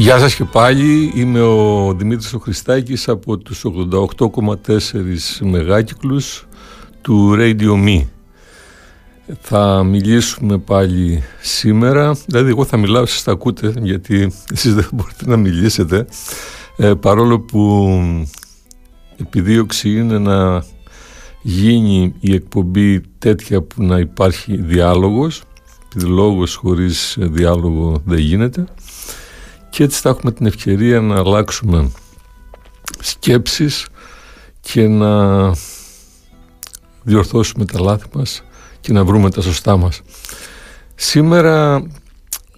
Γεια σας και πάλι, είμαι ο Δημήτρης ο Χριστάκης από τους 88,4 μεγάκυκλους του Radio Me. Θα μιλήσουμε πάλι σήμερα, δηλαδή εγώ θα μιλάω, εσείς τα ακούτε γιατί εσείς δεν μπορείτε να μιλήσετε. Ε, παρόλο που επιδίωξη είναι να γίνει η εκπομπή τέτοια που να υπάρχει διάλογος επειδή λόγος χωρίς διάλογο δεν γίνεται και έτσι θα έχουμε την ευκαιρία να αλλάξουμε σκέψεις και να διορθώσουμε τα λάθη μας και να βρούμε τα σωστά μας. Σήμερα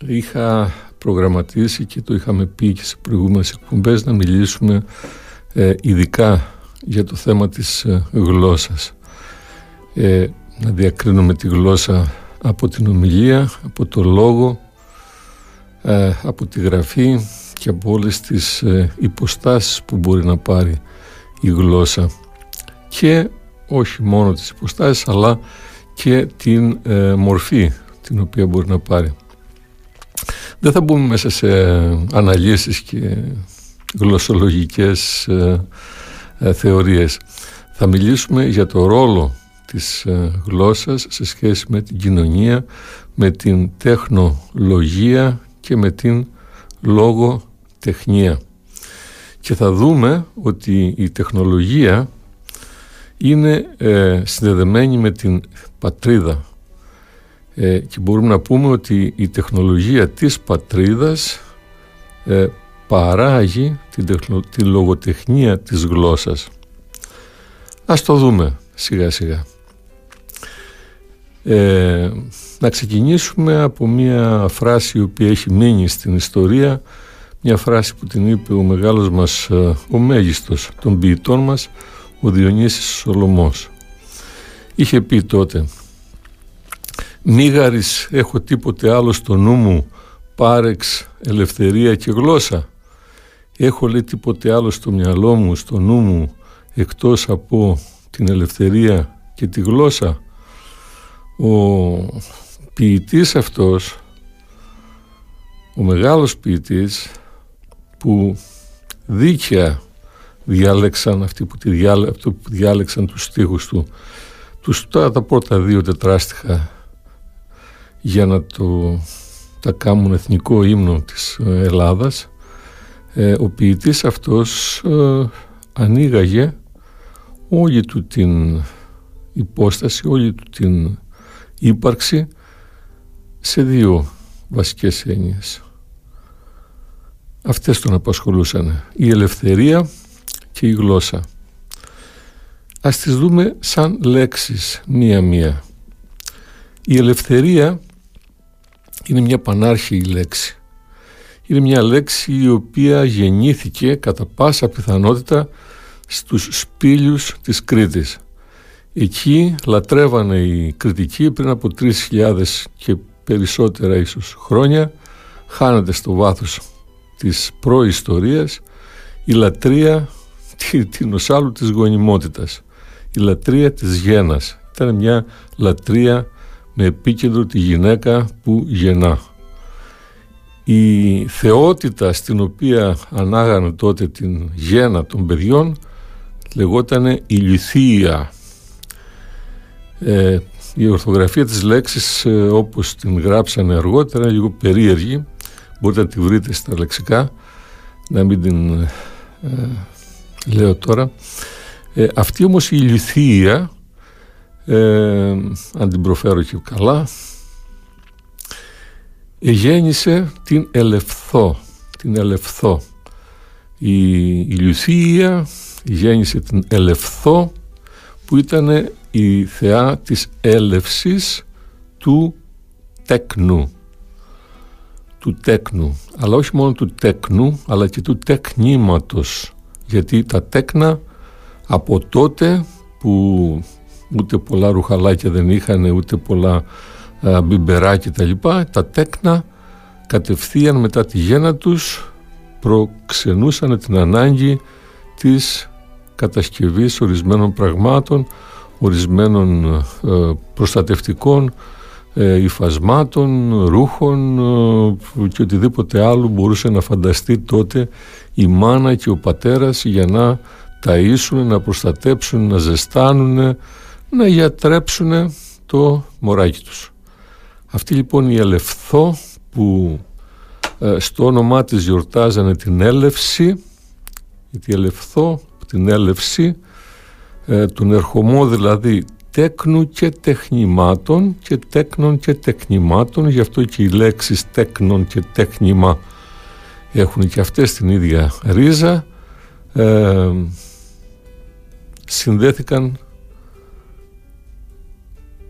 είχα προγραμματίσει και το είχαμε πει και σε προηγούμενες εκπομπές να μιλήσουμε ε, ειδικά για το θέμα της ε, γλώσσας. Ε, να διακρίνουμε τη γλώσσα από την ομιλία, από το λόγο, ε, από τη γραφή και από όλες τις ε, υποστάσεις που μπορεί να πάρει η γλώσσα και όχι μόνο τις υποστάσεις αλλά και την ε, μορφή την οποία μπορεί να πάρει. Δεν θα μπούμε μέσα σε αναλύσεις και γλωσσολογικές θεωρίες. Θα μιλήσουμε για το ρόλο της γλώσσας σε σχέση με την κοινωνία, με την τεχνολογία και με την λόγο τεχνία. Και θα δούμε ότι η τεχνολογία είναι ε, συνδεδεμένη με την πατρίδα ε, και μπορούμε να πούμε ότι η τεχνολογία της πατρίδας ε, παράγει την, την λογοτεχνία της γλώσσας. Ας το δούμε σιγά σιγά. Ε, να ξεκινήσουμε από μια φράση η οποία έχει μείνει στην ιστορία μια φράση που την είπε ο μεγάλος μας, ε, ο μέγιστος των ποιητών μας, ο Διονύσης Σολομός. Είχε πει τότε «Μίγαρης έχω τίποτε άλλο στο νου μου, πάρεξ, ελευθερία και γλώσσα. Έχω λέει τίποτε άλλο στο μυαλό μου, στο νου μου, εκτός από την ελευθερία και τη γλώσσα» ο ποιητής αυτός, ο μεγάλος ποιητής που δίκαια διάλεξαν αυτοί που, τη διάλε, που διάλεξαν τους στίχους του τους τα, τα πρώτα δύο τετράστιχα για να το τα κάνουν εθνικό ύμνο της ε, Ελλάδας ε, ο ποιητής αυτός ε, ανοίγαγε όλη του την υπόσταση, όλη του την ύπαρξη σε δύο βασικές έννοιες. Αυτές τον απασχολούσαν. Η ελευθερία και η γλώσσα. Ας τις δούμε σαν λέξεις μία-μία. Η ελευθερία είναι μια πανάρχη λέξη. Είναι μια λέξη η οποία γεννήθηκε κατά πάσα πιθανότητα στους σπήλιους της Κρήτης. Εκεί λατρεύανε οι κριτικοί πριν από 3.000 και περισσότερα ίσως χρόνια χάνεται στο βάθος της προϊστορίας η λατρεία την οσάλου της γονιμότητας η λατρεία της γένας. Ήταν μια λατρεία με επίκεντρο τη γυναίκα που γεννά. Η θεότητα στην οποία ανάγανε τότε την γένα των παιδιών λεγότανε ηλιθία ε, η ορθογραφία της λέξης ε, όπως την γράψανε αργότερα είναι λίγο περίεργη. Μπορείτε να τη βρείτε στα λεξικά. Να μην την ε, λέω τώρα. Ε, αυτή όμως η ηλιθία ε, αν την προφέρω και καλά γέννησε την ελευθό την ελευθό. Η ηλιθία γέννησε την ελευθό που ήταν η θεά της έλευσης του τέκνου. Του τέκνου. Αλλά όχι μόνο του τέκνου αλλά και του τεκνήματος. Γιατί τα τέκνα από τότε που ούτε πολλά ρουχαλάκια δεν είχαν ούτε πολλά μπιμπερά τα λοιπά τα τέκνα κατευθείαν μετά τη γέννα τους προξενούσαν την ανάγκη της κατασκευής ορισμένων πραγμάτων ορισμένων ε, προστατευτικών ε, υφασμάτων, ρούχων ε, και οτιδήποτε άλλο μπορούσε να φανταστεί τότε η μάνα και ο πατέρας για να ταΐσουν, να προστατέψουν, να ζεστάνουν, να γιατρέψουν το μωράκι τους. Αυτή λοιπόν η Ελευθό που ε, στο όνομά της γιορτάζανε την έλευση, γιατί Ελευθό, την έλευση, ε, τον ερχομό δηλαδή τέκνου και τεχνημάτων και τέκνων και τεχνημάτων, γι' αυτό και οι λέξεις τέκνων και τέχνημα έχουν και αυτές την ίδια ρίζα, ε, συνδέθηκαν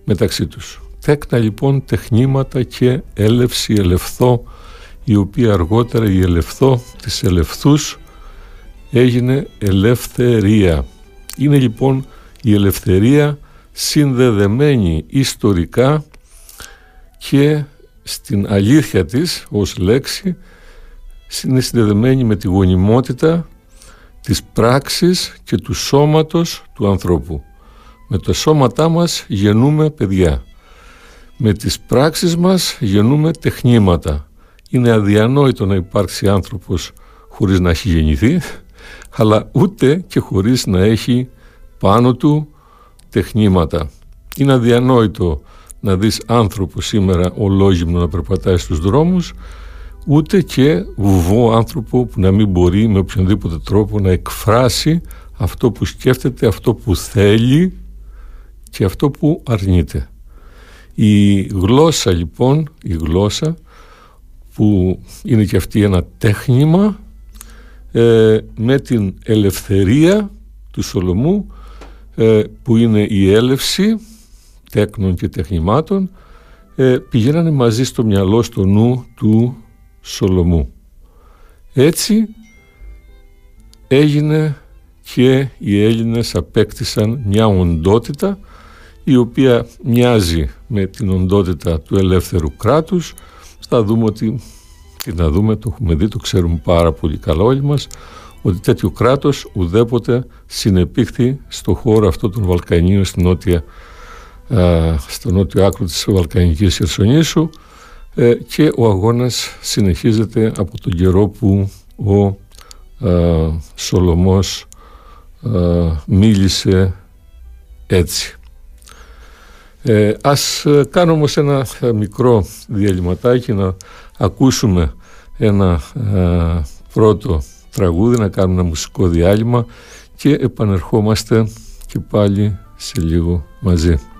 μεταξύ τους. Τέκνα λοιπόν τεχνήματα και έλευση ελευθό η οποία αργότερα η ελευθό της ελευθούς έγινε ελευθερία. Είναι λοιπόν η ελευθερία συνδεδεμένη ιστορικά και στην αλήθεια της ως λέξη είναι συνδεδεμένη με τη γονιμότητα της πράξης και του σώματος του ανθρώπου. Με το σώματά μας γεννούμε παιδιά. Με τις πράξεις μας γεννούμε τεχνήματα. Είναι αδιανόητο να υπάρξει άνθρωπος χωρίς να έχει γεννηθεί, αλλά ούτε και χωρίς να έχει πάνω του τεχνήματα. Είναι αδιανόητο να δεις άνθρωπο σήμερα ολόγυμνο να περπατάει στους δρόμους, ούτε και βουβό άνθρωπο που να μην μπορεί με οποιονδήποτε τρόπο να εκφράσει αυτό που σκέφτεται, αυτό που θέλει και αυτό που αρνείται. Η γλώσσα λοιπόν, η γλώσσα που είναι και αυτή ένα τέχνημα ε, με την ελευθερία του Σολομού ε, που είναι η έλευση τέκνων και τεχνημάτων ε, πηγαίνανε μαζί στο μυαλό, στο νου του Σολομού. Έτσι έγινε και οι Έλληνες απέκτησαν μια οντότητα η οποία μοιάζει με την οντότητα του ελεύθερου κράτους. Θα δούμε ότι, τι να δούμε, το έχουμε δει, το ξέρουμε πάρα πολύ καλά όλοι μας, ότι τέτοιο κράτος ουδέποτε συνεπήχθη στο χώρο αυτό των Βαλκανίων στην νότια, στο νότιο άκρο της Βαλκανικής Χερσονήσου ε, και ο αγώνας συνεχίζεται από τον καιρό που ο α, Σολομός μίλησε έτσι. Ε, ας κάνουμε όμως ένα μικρό διαλυματάκι να ακούσουμε ένα πρώτο τραγούδι, να κάνουμε ένα μουσικό διάλειμμα και επανερχόμαστε και πάλι σε λίγο μαζί.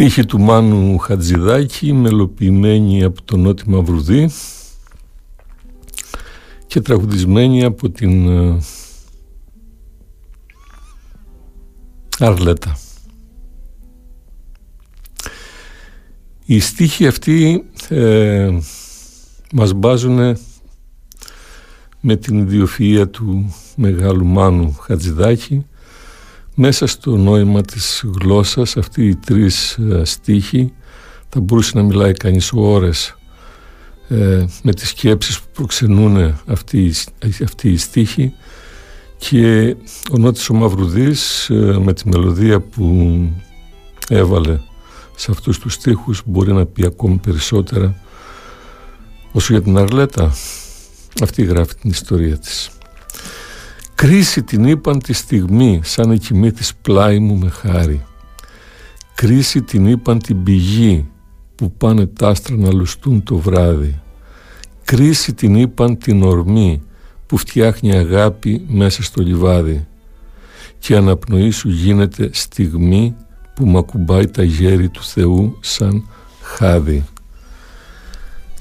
Στίχη του Μάνου Χατζηδάκη, μελοποιημένη από τον Νότι Μαυρουδή και τραγουδισμένη από την ε, Αρλέτα. Οι στίχοι αυτοί ε, μας μπάζουν με την ιδιοφυΐα του μεγάλου Μάνου Χατζηδάκη μέσα στο νόημα της γλώσσας αυτοί οι τρεις ε, στίχοι θα μπορούσε να μιλάει κανείς ώρες ε, με τις σκέψεις που προξενούν αυτοί, αυτοί οι στίχοι. Και ο Νότης ο Μαυρουδής ε, με τη μελωδία που έβαλε σε αυτούς τους στίχους μπορεί να πει ακόμη περισσότερα όσο για την Αρλέτα. Αυτή γράφει την ιστορία της Κρίση την είπαν τη στιγμή σαν εκοιμεί της πλάι μου με χάρη. Κρίση την είπαν την πηγή που πάνε τ' άστρα να λουστούν το βράδυ. Κρίση την είπαν την ορμή που φτιάχνει αγάπη μέσα στο λιβάδι. Και η αναπνοή σου γίνεται στιγμή που μ' ακουμπάει τα γέρη του Θεού σαν χάδι.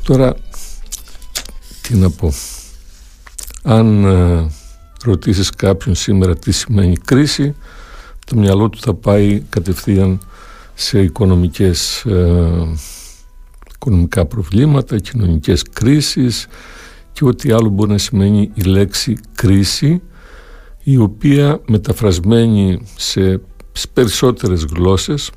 Τώρα, τι να πω. Αν ε, ρωτήσεις κάποιον σήμερα τι σημαίνει κρίση, το μυαλό του θα πάει κατευθείαν σε οικονομικές, ε, οικονομικά προβλήματα, κοινωνικές κρίσεις και ό,τι άλλο μπορεί να σημαίνει η λέξη κρίση η οποία μεταφρασμένη σε περισσότερες γλώσσες.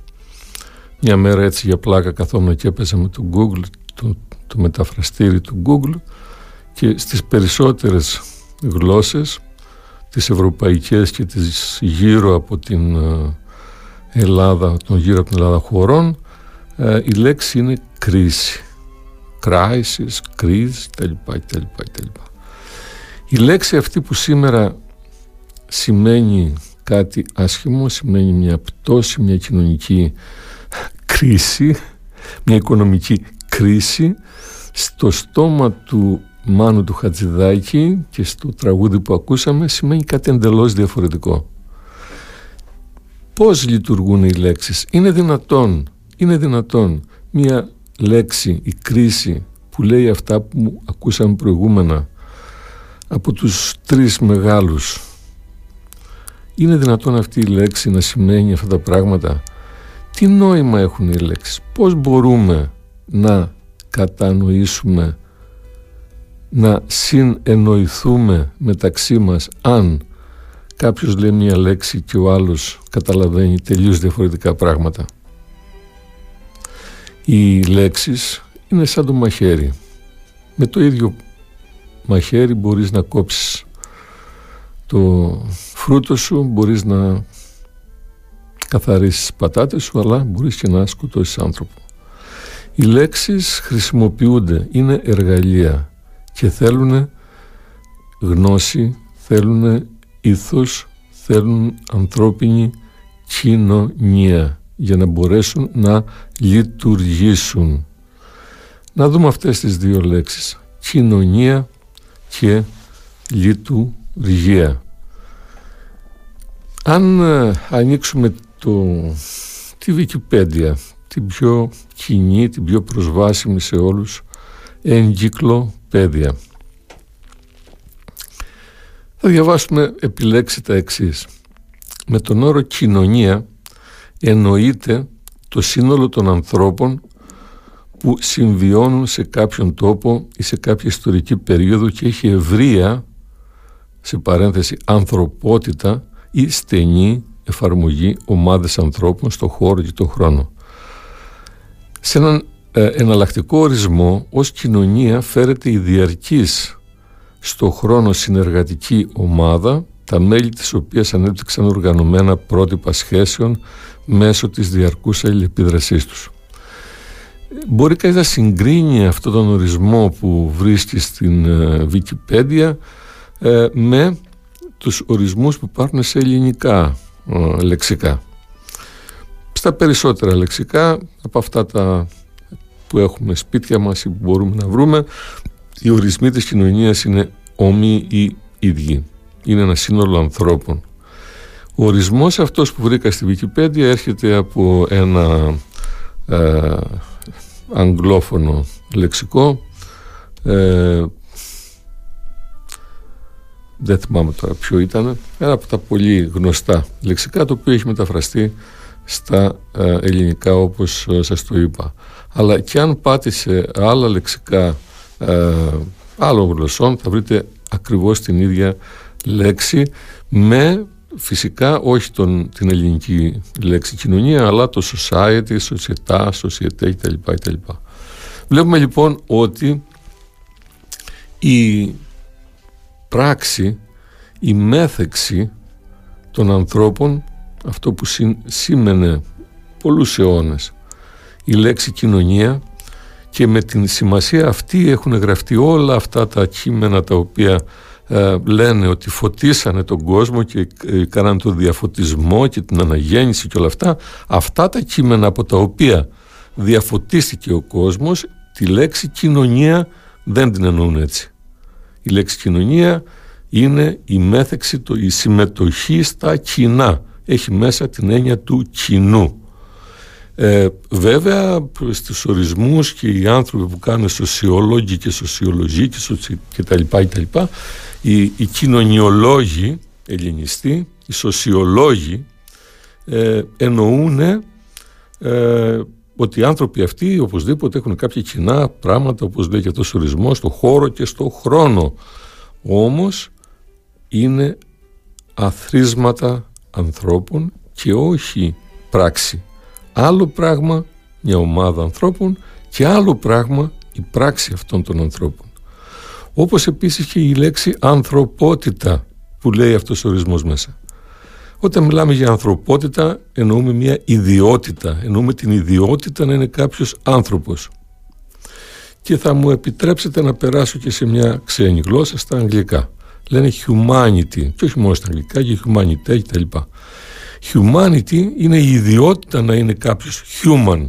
Μια μέρα έτσι για πλάκα καθόμουν και έπαιζα με το Google το, το μεταφραστήρι του Google και στις περισσότερες γλώσσες τις ευρωπαϊκές και τις γύρω από την ε, Ελλάδα, των γύρω από την Ελλάδα χωρών, ε, η λέξη είναι κρίση. Crisis, κρίση, κτλ. κτλ. Η λέξη αυτή που σήμερα σημαίνει κάτι άσχημο, σημαίνει μια πτώση, μια κοινωνική κρίση, μια οικονομική κρίση, στο στόμα του Μάνου του Χατζηδάκη και στο τραγούδι που ακούσαμε σημαίνει κάτι εντελώς διαφορετικό. Πώς λειτουργούν οι λέξεις; Είναι δυνατόν, είναι δυνατόν μία λέξη, η κρίση που λέει αυτά που ακούσαμε προηγούμενα από τους τρεις μεγάλους; Είναι δυνατόν αυτή η λέξη να σημαίνει αυτά τα πράγματα; Τι νόημα έχουν οι λέξεις; Πώς μπορούμε να κατανοήσουμε να συνεννοηθούμε μεταξύ μας αν κάποιος λέει μια λέξη και ο άλλος καταλαβαίνει τελείως διαφορετικά πράγματα. Οι λέξεις είναι σαν το μαχαίρι. Με το ίδιο μαχαίρι μπορείς να κόψεις το φρούτο σου, μπορείς να καθαρίσεις πατάτες σου, αλλά μπορείς και να σκοτώσεις άνθρωπο. Οι λέξεις χρησιμοποιούνται, είναι εργαλεία και θέλουν γνώση, θέλουν ήθος, θέλουν ανθρώπινη κοινωνία για να μπορέσουν να λειτουργήσουν. Να δούμε αυτές τις δύο λέξεις. Κοινωνία και λειτουργία. Αν ε, ανοίξουμε το, τη Wikipedia, την πιο κοινή, την πιο προσβάσιμη σε όλους, εγκυκλοπαίδεια. Θα διαβάσουμε επιλέξει τα εξής. Με τον όρο κοινωνία εννοείται το σύνολο των ανθρώπων που συμβιώνουν σε κάποιον τόπο ή σε κάποια ιστορική περίοδο και έχει ευρεία, σε παρένθεση, ανθρωπότητα ή στενή εφαρμογή ομάδες ανθρώπων στο χώρο και το χρόνο. Σε έναν ε, εναλλακτικό ορισμό ως κοινωνία φέρεται η διαρκής στο χρόνο συνεργατική ομάδα τα μέλη της οποίας ανέπτυξαν οργανωμένα πρότυπα σχέσεων μέσω της διαρκούς αλληλεπίδρασής τους. Μπορεί κανείς να συγκρίνει αυτόν τον ορισμό που βρίσκει στην ε, Wikipedia ε, με τους ορισμούς που υπάρχουν σε ελληνικά ε, λεξικά. Στα περισσότερα λεξικά, από αυτά τα που έχουμε σπίτια μας ή που μπορούμε να βρούμε, οι ορισμοί της κοινωνίας είναι όμοιοι ή ίδιοι. Είναι ένα σύνολο ανθρώπων. Ο ορισμός αυτός που βρήκα στη Wikipedia έρχεται από ένα ε, αγγλόφωνο λεξικό ε, δεν θυμάμαι τώρα ποιο ήταν ένα από τα πολύ γνωστά λεξικά το οποίο έχει μεταφραστεί στα ε, ελληνικά όπως ε, σας το είπα αλλά και αν πάτε σε άλλα λεξικά ε, άλλων γλωσσών θα βρείτε ακριβώς την ίδια λέξη με φυσικά όχι τον, την ελληνική λέξη κοινωνία αλλά το society, società, société κτλ. κτλ. Βλέπουμε λοιπόν ότι η πράξη, η μέθεξη των ανθρώπων αυτό που σήμαινε πολλούς αιώνες η λέξη κοινωνία και με την σημασία αυτή έχουν γραφτεί όλα αυτά τα κείμενα τα οποία ε, λένε ότι φωτίσανε τον κόσμο και ε, κάναν τον διαφωτισμό και την αναγέννηση και όλα αυτά. Αυτά τα κείμενα από τα οποία διαφωτίστηκε ο κόσμος τη λέξη κοινωνία δεν την εννοούν έτσι. Η λέξη κοινωνία είναι η μέθεξη, η συμμετοχή στα κοινά. Έχει μέσα την έννοια του κοινού ε, βέβαια στους ορισμούς και οι άνθρωποι που κάνουν σοσιολόγοι και σοσιολογοί και, τα λοιπά, και τα λοιπά οι, οι κοινωνιολόγοι ελληνιστοί, οι σοσιολόγοι ε, εννοούν ε, ότι οι άνθρωποι αυτοί οπωσδήποτε έχουν κάποια κοινά πράγματα όπως λέει και αυτός ο ορισμός στο χώρο και στο χρόνο. Όμως είναι αθρίσματα ανθρώπων και όχι πράξη άλλο πράγμα μια ομάδα ανθρώπων και άλλο πράγμα η πράξη αυτών των ανθρώπων. Όπως επίσης και η λέξη ανθρωπότητα που λέει αυτός ο ορισμός μέσα. Όταν μιλάμε για ανθρωπότητα εννοούμε μια ιδιότητα, εννοούμε την ιδιότητα να είναι κάποιος άνθρωπος. Και θα μου επιτρέψετε να περάσω και σε μια ξένη γλώσσα στα αγγλικά. Λένε humanity, και όχι μόνο στα αγγλικά, και humanity κτλ. Humanity είναι η ιδιότητα να είναι κάποιος human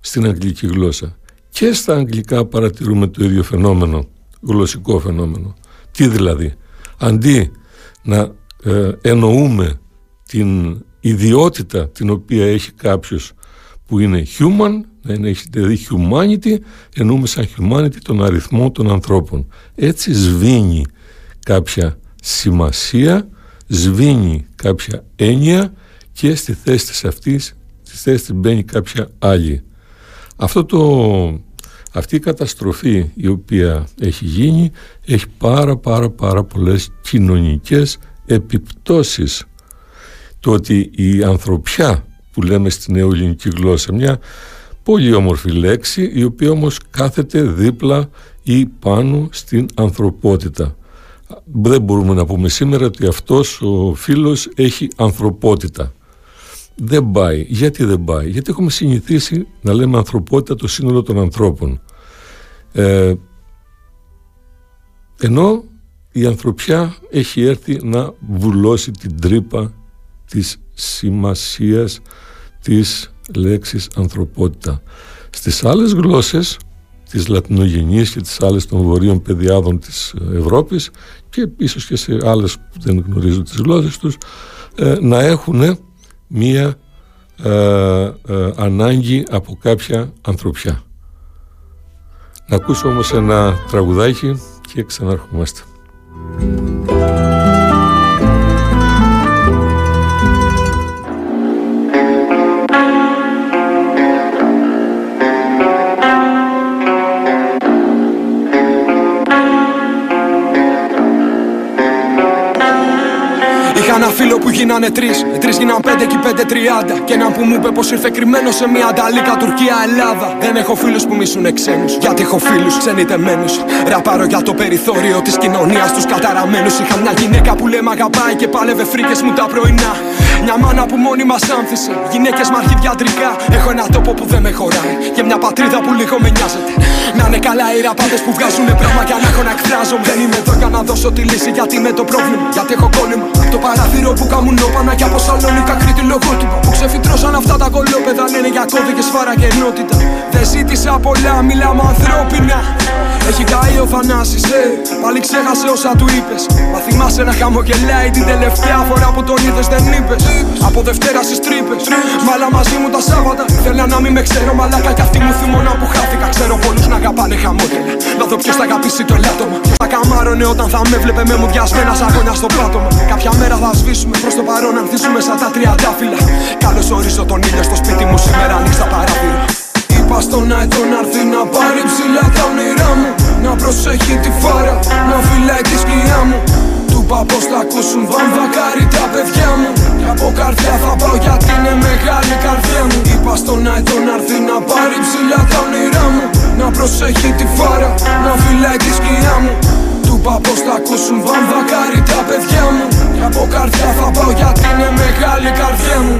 στην αγγλική γλώσσα. Και στα αγγλικά παρατηρούμε το ίδιο φαινόμενο, γλωσσικό φαινόμενο. Τι δηλαδή, αντί να ε, εννοούμε την ιδιότητα την οποία έχει κάποιος που είναι human, να είναι, έχει δηλαδή humanity, εννοούμε σαν humanity τον αριθμό των ανθρώπων. Έτσι σβήνει κάποια σημασία σβήνει κάποια έννοια και στη θέση της αυτής στη θέση της μπαίνει κάποια άλλη. Αυτό το, αυτή η καταστροφή η οποία έχει γίνει έχει πάρα πάρα πάρα πολλές κοινωνικές επιπτώσεις το ότι η ανθρωπιά που λέμε στην νεοελληνική γλώσσα μια πολύ όμορφη λέξη η οποία όμως κάθεται δίπλα ή πάνω στην ανθρωπότητα δεν μπορούμε να πούμε σήμερα ότι αυτός ο φίλος έχει ανθρωπότητα. Δεν πάει. Γιατί δεν πάει; Γιατί έχουμε συνηθίσει να λέμε ανθρωπότητα το σύνολο των ανθρώπων. Ε, ενώ η ανθρωπιά έχει έρθει να βουλώσει την τρύπα της σημασίας της λέξης ανθρωπότητα. Στις άλλες γλώσσες της λατινογενής και τις άλλες των βορείων παιδιάδων της Ευρώπης και ίσως και σε άλλες που δεν γνωρίζουν τις γλώσσες τους ε, να έχουν μία ε, ε, ανάγκη από κάποια ανθρωπιά. Να ακούσω όμως ένα τραγουδάκι και ξαναρχόμαστε. Γίνανε τρεις. Τρεις γίναν πέντε και πέντε τριάντα. Και έναν που μου είπε πως ήρθε κρυμμένος σε μια ανταλίκα Τουρκία Ελλάδα. Δεν έχω φίλους που μισούν ξένους. Γιατί έχω φίλους ξενιτεμένους. Ραπάρω για το περιθώριο της κοινωνίας τους καταραμένους. Είχα μια γυναίκα που λέμε αγαπάει και πάλευε φρίκες μου τα πρωινά. Μια μάνα που μόνη μας άνθησε. Γυναίκες με αρχιδιατρικά. Έχω ένα τόπο που δεν με χωράει. Και μια πατρίδα που λίγο με νοιάζεται. Να είναι καλά οι ραπάδε που βγάζουν πράγμα για να έχω να εκφράζομαι. Δεν είμαι εδώ για να δώσω τη λύση γιατί είμαι το πρόβλημα. Γιατί έχω κόλλημα. Το παραθύρο που καμούν όπανα και από σαλόνικα κρύτη λογότυπα. Που ξεφυτρώσαν αυτά τα κολόπεδα λένε για κώδικες φάρα και ενότητα. Δεν ζήτησα πολλά, μιλάμε ανθρώπινα. Έχει καεί ο Θανάσης, ε, πάλι ξέχασε όσα του είπες. Μα θυμάσαι να χαμογελάει την τελευταία φορά που τον είδες δεν είπες. Από Δευτέρα στις τρύπες. Μάλα μαζί μου τα Σάββατα. Θέλα να μην με ξέρω μαλάκα κι αυτή μου θυμώνα που χάθηκα. Ξέρω πολλούς να αγαπάνε χαμόγελα. Να δω ποιος θα αγαπήσει το ελάττωμα. Ποιος θα καμάρωνε όταν θα με βλέπε με μουδιασμένα σαγόνια στο πάτωμα. Κάποια μέρα θα σβήσουμε προς το παρόν ανθίσουμε σαν τα τριαντάφυλλα. Καλώς ορίζω τον ήλιο στο σπίτι μου σήμερα ανοίξα παράθυρα Είπα στον αετό να έρθει να πάρει ψηλά τα όνειρά μου. Να προσέχει τη φάρα, να φυλάει τη σκιά μου. Του είπα πως θα ακούσουν βαμβακάρι τα παιδιά μου. Και από καρδιά θα πάω γιατί είναι μεγάλη καρδιά μου. Είπα στον αετό να έρθει να πάρει ψηλά τα όνειρά μου. Να προσέχει τη φάρα, να φυλάει τη σκιά μου. Του είπα πως θα ακούσουν βαμβακάρι τα παιδιά μου. Και από καρδιά θα πάω γιατί είναι μεγάλη καρδιά μου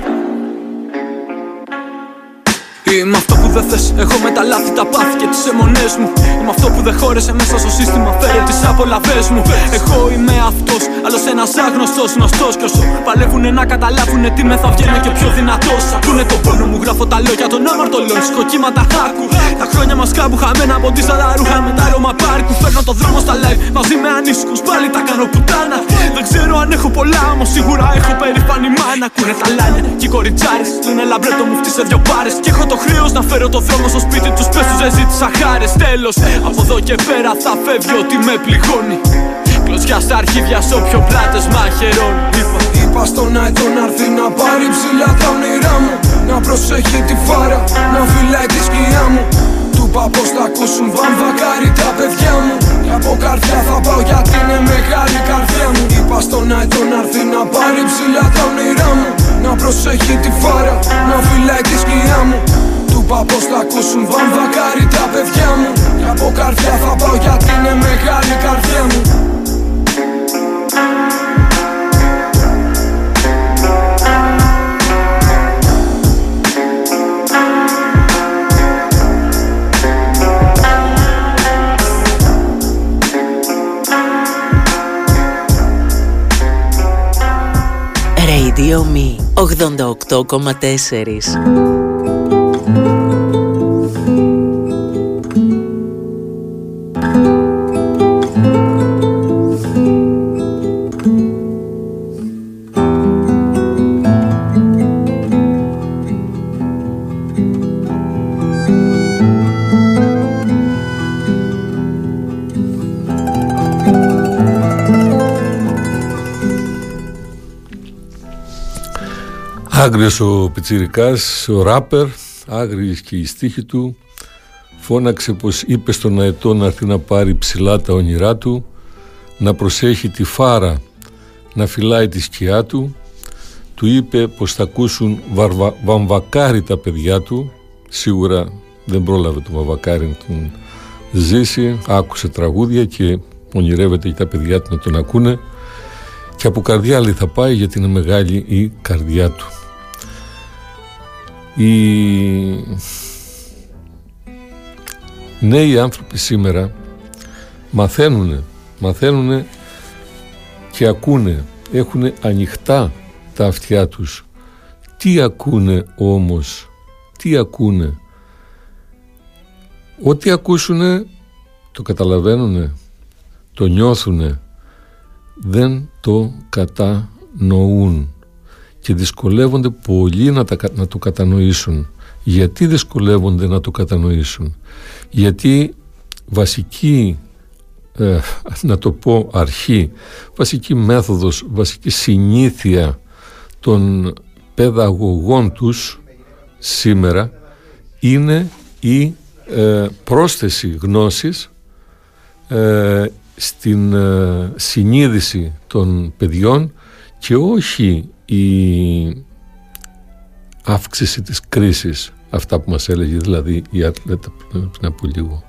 Είμαι αυτό που δεν θες. Έχω με τα λάθη, τα πάθη και τις αιμονές μου. Είμαι αυτό που δεν χώρεσε μέσα στο σύστημα. Φέρε τις απολαυές μου. Εγώ είμαι αυτός, άλλος ένας άγνωστος γνωστός. Κι όσο παλεύουνε να καταλάβουν τι με θα βγαίνω και πιο δυνατός. Ακούνε το πόνο μου, γράφω τα λόγια των αμαρτωλών. Σκοκύματα χάκου. Τα χρόνια μας κάπου χαμένα από τα ρούχα με τα ρώμα πάρκου. Φέρνω το δρόμο στα live μαζί με ανήσυχου. Πάλι τα κάνω πουτάνα. Δεν ξέρω αν έχω πολλά, όμως σίγουρα έχω περήφανη μάνα. Ακούνε τα λάνια και οι κοριτσάρες. Είναι λαμπρέτο μου φτύσε δυο πάρες. Και έχω το χρέος να φέρω το δρόμο στο σπίτι τους. Πες τους δεν ζήτησα χάρε. Τέλος, από εδώ και πέρα θα φεύγει ότι με πληγώνει. Κλωσιά στα αρχίδια σε όποιο πλάτες μαχαιρώνει. Είπα, είπα στον αετό να έρθει να πάρει ψηλά τα όνειρά μου. Να προσέχει τη φάρα, να φυλάει τη σκιά μου. Του είπα πως θα ακούσουν βαμβακάρι τα παιδιά μου. Και από καρδιά θα πάω γιατί είναι μεγάλη καρδιά μου. Είπα στον αετό να έρθει να πάρει ψηλά τα όνειρά μου. Να προσέχει τη φάρα, να φυλάει τη σκιά μου είπα πως θα ακούσουν. Βαμβακάρι τα παιδιά μου. Και από καρδιά θα πάω γιατί είναι μεγάλη καρδιά μου. Radio Me 88,4 Άγριος ο Πιτσιρικάς, ο ράπερ, άγριες και η στίχη του φώναξε πως είπε στον αετό να έρθει να πάρει ψηλά τα όνειρά του να προσέχει τη φάρα να φυλάει τη σκιά του. Του είπε πως θα ακούσουν βαρβα, βαμβακάρι τα παιδιά του. Σίγουρα δεν πρόλαβε το βαμβακάρι να τον ζήσει άκουσε τραγούδια και ονειρεύεται και τα παιδιά του να τον ακούνε. Και από καρδιά λέει θα πάει γιατί είναι μεγάλη η καρδιά του οι νέοι άνθρωποι σήμερα μαθαίνουν, μαθαίνουν και ακούνε, έχουν ανοιχτά τα αυτιά τους. Τι ακούνε όμως, τι ακούνε; Ό,τι ακούσουνε το καταλαβαίνουνε, το νιώθουνε, δεν το κατανοούν και δυσκολεύονται πολύ να, τα, να το κατανοήσουν. Γιατί δυσκολεύονται να το κατανοήσουν; Γιατί βασική ε, να το πω αρχή, βασική μέθοδος, βασική συνήθεια των παιδαγωγών τους σήμερα είναι η ε, πρόσθεση γνώσης ε, στην ε, συνείδηση των παιδιών και όχι η αύξηση της κρίσης αυτά που μας έλεγε δηλαδή η Ατλέτα πριν από λίγο.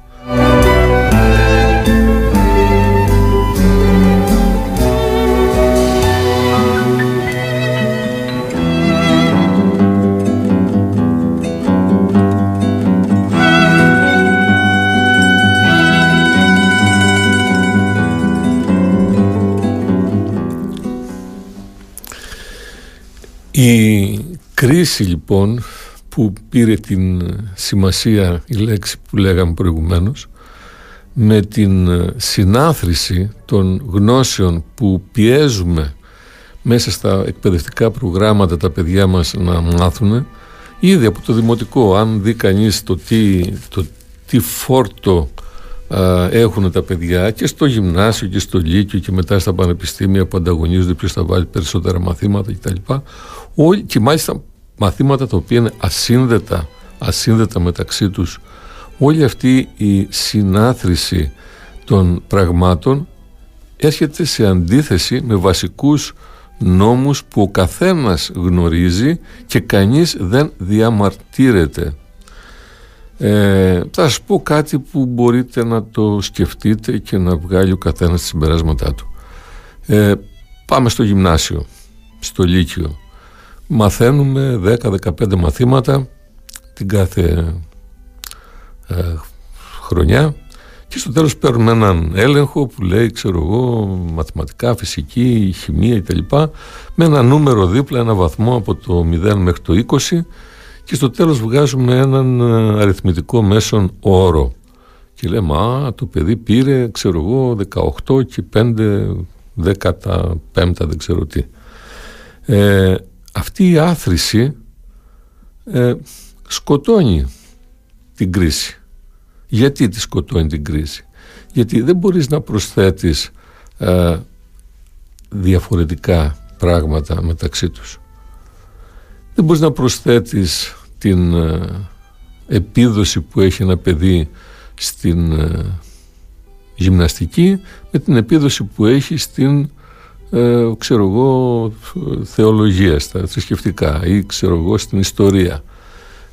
Η κρίση λοιπόν που πήρε την σημασία η λέξη που λέγαμε προηγουμένως με την συνάθρηση των γνώσεων που πιέζουμε μέσα στα εκπαιδευτικά προγράμματα τα παιδιά μας να μάθουν ήδη από το δημοτικό αν δει κανείς το τι, το τι φόρτο έχουν τα παιδιά και στο γυμνάσιο και στο λύκειο και μετά στα πανεπιστήμια που ανταγωνίζονται ποιος θα βάλει περισσότερα μαθήματα κτλ. Όλοι, και μάλιστα μαθήματα τα οποία είναι ασύνδετα, ασύνδετα μεταξύ τους όλη αυτή η συνάθρηση των πραγμάτων έρχεται σε αντίθεση με βασικούς νόμους που ο καθένας γνωρίζει και κανείς δεν διαμαρτύρεται. Ε, θα σας πω κάτι που μπορείτε να το σκεφτείτε και να βγάλει ο καθένας τις συμπεράσματά του. Ε, πάμε στο γυμνάσιο, στο λύκειο μαθαίνουμε 10-15 μαθήματα την κάθε ε, χρονιά και στο τέλος παίρνουμε έναν έλεγχο που λέει ξέρω εγώ μαθηματικά, φυσική, χημεία κτλ. Με ένα νούμερο δίπλα, ένα βαθμό από το 0 μέχρι το 20 και στο τέλος βγάζουμε έναν ε, αριθμητικό μέσον όρο. Και λέμε α το παιδί πήρε ξέρω εγώ 18 και 5 15 δεν ξέρω τι ε, αυτή η άθρηση ε, σκοτώνει την κρίση. Γιατί τη σκοτώνει την κρίση; Γιατί δεν μπορείς να προσθέτεις ε, διαφορετικά πράγματα μεταξύ τους. Δεν μπορείς να προσθέτεις την ε, επίδοση που έχει ένα παιδί στην ε, γυμναστική με την επίδοση που έχει στην ε, ξέρω εγώ, θεολογία, στα θρησκευτικά ή ξέρω εγώ στην ιστορία.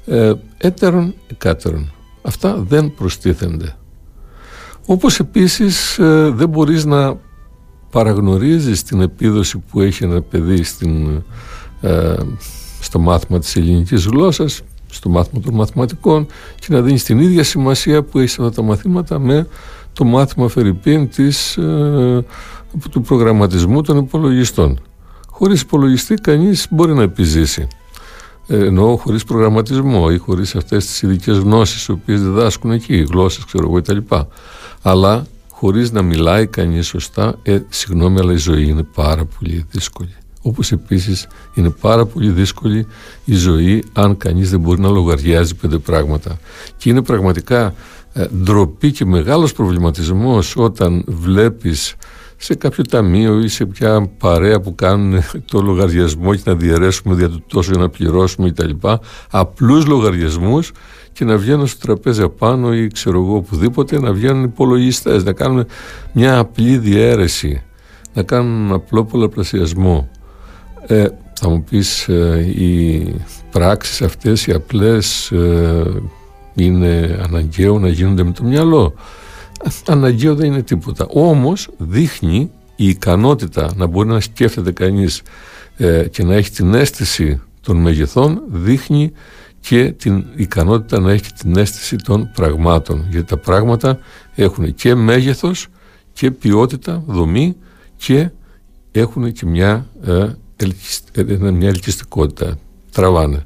Ε, έτερον, εκάτερον. Αυτά δεν προστίθενται. Όπως επίσης ε, δεν μπορείς να παραγνωρίζεις την επίδοση που έχει ένα παιδί στην, ε, στο μάθημα της ελληνικής γλώσσας, στο μάθημα των μαθηματικών και να δίνεις την ίδια σημασία που έχεις αυτά τα μαθήματα με το μάθημα Φερρυπίν της ε, του προγραμματισμού των υπολογιστών. Χωρίς υπολογιστή κανείς μπορεί να επιζήσει. Ε, εννοώ χωρίς προγραμματισμό ή χωρίς αυτές τις ειδικές γνώσεις οι οποίες διδάσκουν εκεί, γλώσσες ξέρω εγώ κτλ. Αλλά χωρίς να μιλάει κανείς σωστά, ε, συγγνώμη αλλά η ζωή είναι πάρα πολύ δύσκολη. Όπως επίσης είναι πάρα πολύ δύσκολη η ζωή αν κανείς δεν μπορεί να λογαριάζει πέντε πράγματα. Και είναι πραγματικά ε, ντροπή και μεγάλος προβληματισμός όταν βλέπεις σε κάποιο ταμείο ή σε μια παρέα που κάνουν το λογαριασμό και να διαιρέσουμε δια του τόσο για να πληρώσουμε κτλ. Απλούς λογαριασμούς και να βγαίνουν στο τραπέζι απάνω ή ξέρω εγώ οπουδήποτε να βγαίνουν υπολογιστές, να κάνουν μια απλή διαίρεση, να κάνουν ένα απλό πολλαπλασιασμό. Ε, θα μου πεις ε, οι πράξεις αυτές οι απλές ε, είναι αναγκαίο να γίνονται με το μυαλό; Αναγκαίο δεν είναι τίποτα. Όμως δείχνει η ικανότητα να μπορεί να σκέφτεται κανείς ε, και να έχει την αίσθηση των μεγεθών δείχνει και την ικανότητα να έχει την αίσθηση των πραγμάτων γιατί τα πράγματα έχουν και μέγεθος και ποιότητα, δομή και έχουν και μια, ε, ε μια ελκυστικότητα, τραβάνε.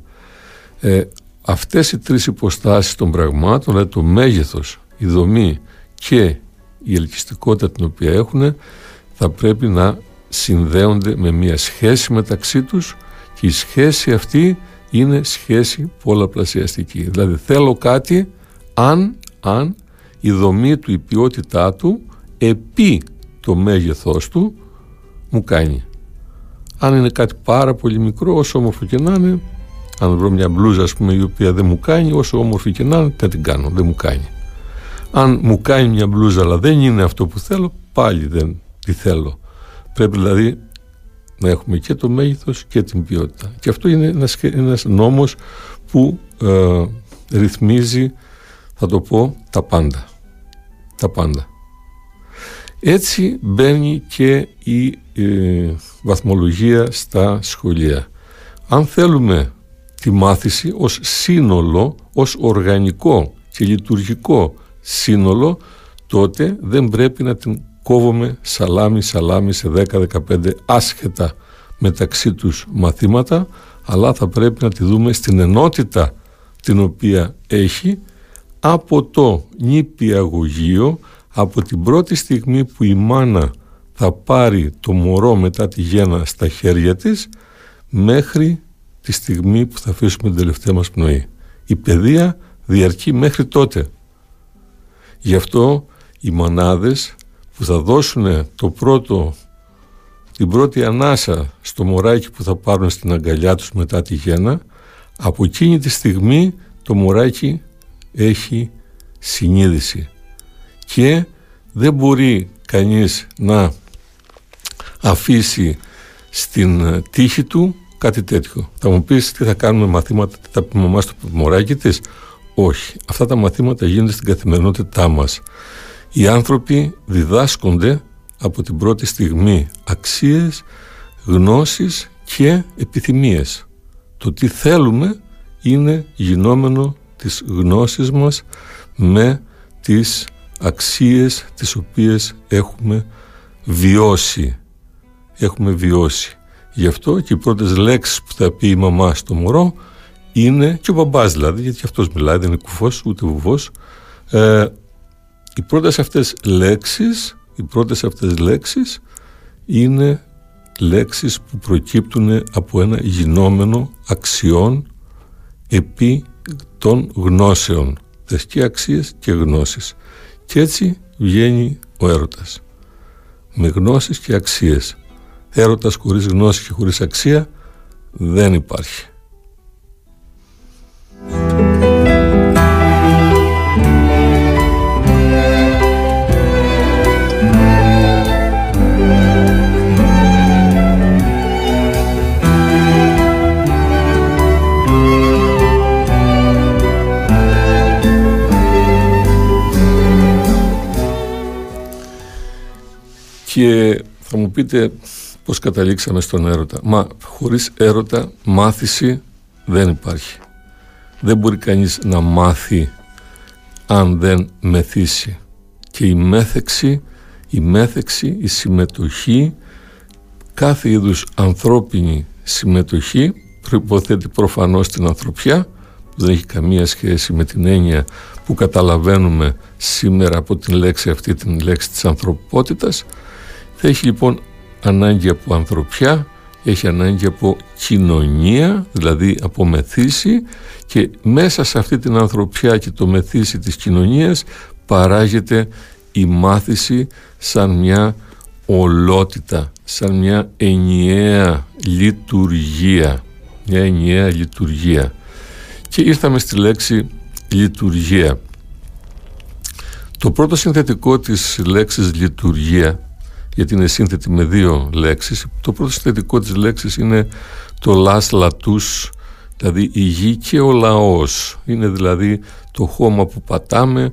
Ε, αυτές οι τρεις υποστάσεις των πραγμάτων, δηλαδή το μέγεθος, η δομή και η ελκυστικότητα την οποία έχουν θα πρέπει να συνδέονται με μια σχέση μεταξύ τους και η σχέση αυτή είναι σχέση πολλαπλασιαστική. Δηλαδή θέλω κάτι αν, αν η δομή του, η ποιότητά του επί το μέγεθός του μου κάνει. Αν είναι κάτι πάρα πολύ μικρό, όσο όμορφο και να είναι, αν βρω μια μπλούζα ας πούμε, η οποία δεν μου κάνει, όσο όμορφη και να είναι, δεν την κάνω, δεν μου κάνει. Αν μου κάνει μια μπλούζα αλλά δεν είναι αυτό που θέλω, πάλι δεν τη θέλω. Πρέπει δηλαδή να έχουμε και το μέγεθος και την ποιότητα. Και αυτό είναι ένας, ένας νόμος που ε, ρυθμίζει, θα το πω, τα πάντα. Τα πάντα. Έτσι μπαίνει και η ε, βαθμολογία στα σχολεία. Αν θέλουμε τη μάθηση ως σύνολο, ως οργανικό και λειτουργικό σύνολο, τότε δεν πρέπει να την κόβουμε σαλάμι σαλάμι σε 10-15 άσχετα μεταξύ τους μαθήματα, αλλά θα πρέπει να τη δούμε στην ενότητα την οποία έχει από το νηπιαγωγείο, από την πρώτη στιγμή που η μάνα θα πάρει το μωρό μετά τη γέννα στα χέρια της μέχρι τη στιγμή που θα αφήσουμε την τελευταία μας πνοή. Η παιδεία διαρκεί μέχρι τότε. Γι' αυτό οι μονάδες που θα δώσουν το πρώτο, την πρώτη ανάσα στο μωράκι που θα πάρουν στην αγκαλιά τους μετά τη γέννα, από εκείνη τη στιγμή το μωράκι έχει συνείδηση και δεν μπορεί κανείς να αφήσει στην τύχη του κάτι τέτοιο. Θα μου πεις τι θα κάνουμε μαθήματα, τι θα πει μαμά στο μωράκι της; Όχι. Αυτά τα μαθήματα γίνονται στην καθημερινότητά μας. Οι άνθρωποι διδάσκονται από την πρώτη στιγμή αξίες, γνώσεις και επιθυμίες. Το τι θέλουμε είναι γινόμενο της γνώσης μας με τις αξίες τις οποίες έχουμε βιώσει. Έχουμε βιώσει. Γι' αυτό και οι πρώτες λέξεις που θα πει η μαμά στο μωρό είναι και ο μπαμπάς δηλαδή, γιατί αυτός μιλάει, δεν είναι κουφός ούτε βουβός. Ε, οι πρώτες αυτές λέξεις, οι πρώτες αυτές λέξεις είναι λέξεις που προκύπτουν από ένα γινόμενο αξιών επί των γνώσεων. Δεσκή αξίες και γνώσεις. Και έτσι βγαίνει ο έρωτας. Με γνώσεις και αξίες. Έρωτας χωρίς γνώση και χωρίς αξία δεν υπάρχει. Και θα μου πείτε πώς καταλήξαμε στον έρωτα. Μα χωρίς έρωτα μάθηση δεν υπάρχει. Δεν μπορεί κανείς να μάθει αν δεν μεθύσει. Και η μέθεξη, η μέθεξη, η συμμετοχή, κάθε είδους ανθρώπινη συμμετοχή προϋποθέτει προφανώς την ανθρωπιά που δεν έχει καμία σχέση με την έννοια που καταλαβαίνουμε σήμερα από την λέξη αυτή, την λέξη της ανθρωπότητας θα έχει λοιπόν ανάγκη από ανθρωπιά, έχει ανάγκη από κοινωνία, δηλαδή από μεθύση και μέσα σε αυτή την ανθρωπιά και το μεθύση της κοινωνίας παράγεται η μάθηση σαν μια ολότητα, σαν μια ενιαία λειτουργία, μια ενιαία λειτουργία. Και ήρθαμε στη λέξη λειτουργία. Το πρώτο συνθετικό της λέξης λειτουργία γιατί είναι σύνθετη με δύο λέξεις. Το πρώτο συνθετικό της λέξης είναι το λας λατούς, δηλαδή η γη και ο λαός. Είναι δηλαδή το χώμα που πατάμε,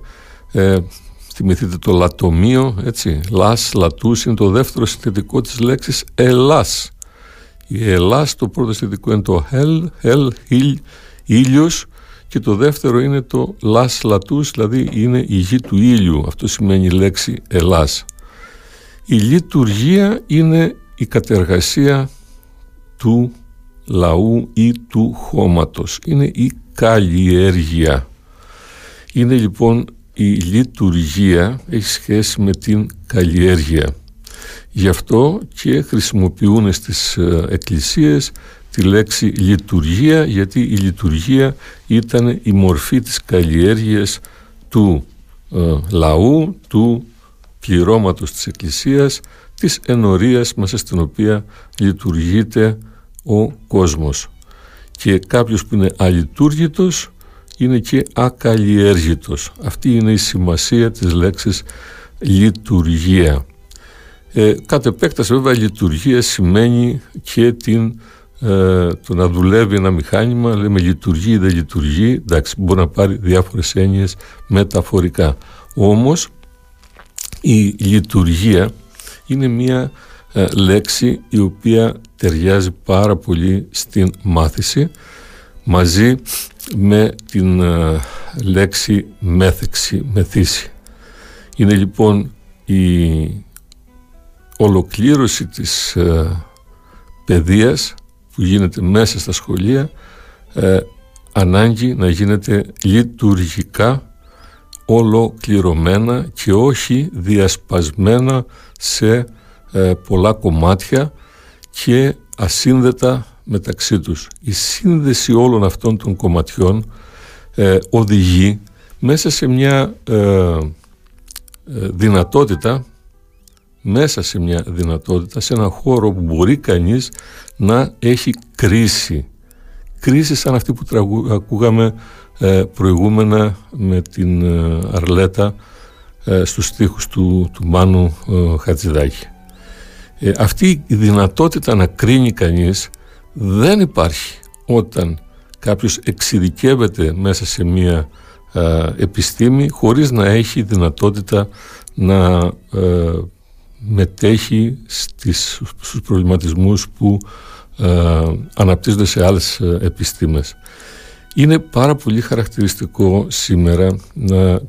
ε, θυμηθείτε το λατομείο, έτσι, λας, λατούς, είναι το δεύτερο συνθετικό της λέξης ελάς. Η ελάς, το πρώτο συνθετικό είναι το hell, hell, ήλ, ήλιος, και το δεύτερο είναι το λας λατούς, δηλαδή είναι η γη του ήλιου. Αυτό σημαίνει η λέξη Ελλάς. Η λειτουργία είναι η κατεργασία του λαού ή του χώματος. Είναι η καλλιέργεια. Είναι λοιπόν η λειτουργία έχει σχέση με την καλλιέργεια. Γι' αυτό και χρησιμοποιούν στις ε, εκκλησίες τη λέξη λειτουργία γιατί η λειτουργία ήταν η μορφή της καλλιέργειας του ε, λαού, του πληρώματος της Εκκλησίας, της ενορίας μέσα στην οποία λειτουργείται ο κόσμος. Και κάποιος που είναι αλειτούργητος είναι και ακαλλιέργητος. Αυτή είναι η σημασία της λέξης λειτουργία. Ε, κατ' επέκταση βέβαια λειτουργία σημαίνει και την, ε, το να δουλεύει ένα μηχάνημα, λέμε λειτουργεί ή δεν λειτουργεί, εντάξει μπορεί να πάρει διάφορες έννοιες μεταφορικά. Όμως η λειτουργία είναι μια ε, λέξη η οποία ταιριάζει πάρα πολύ στην μάθηση μαζί με την ε, λέξη μέθεξη, μεθύση. Είναι λοιπόν η ολοκλήρωση της ε, παιδείας που γίνεται μέσα στα σχολεία ε, ανάγκη να γίνεται λειτουργικά ολοκληρωμένα και όχι διασπασμένα σε ε, πολλά κομμάτια και ασύνδετα μεταξύ τους. Η σύνδεση όλων αυτών των κομματιών ε, οδηγεί μέσα σε μια ε, δυνατότητα μέσα σε μια δυνατότητα, σε ένα χώρο που μπορεί κανείς να έχει κρίση. Κρίση σαν αυτή που ακούγαμε ε, προηγούμενα με την ε, Αρλέτα ε, στους στίχους του, του Μάνου Χατζηδάκη. Αυτή η δυνατότητα να κρίνει κανείς δεν υπάρχει όταν κάποιος εξειδικεύεται μέσα σε μία επιστήμη χωρίς να έχει δυνατότητα να μετέχει στις, στους προβληματισμούς που αναπτύσσονται σε άλλες επιστήμες. Είναι πάρα πολύ χαρακτηριστικό σήμερα να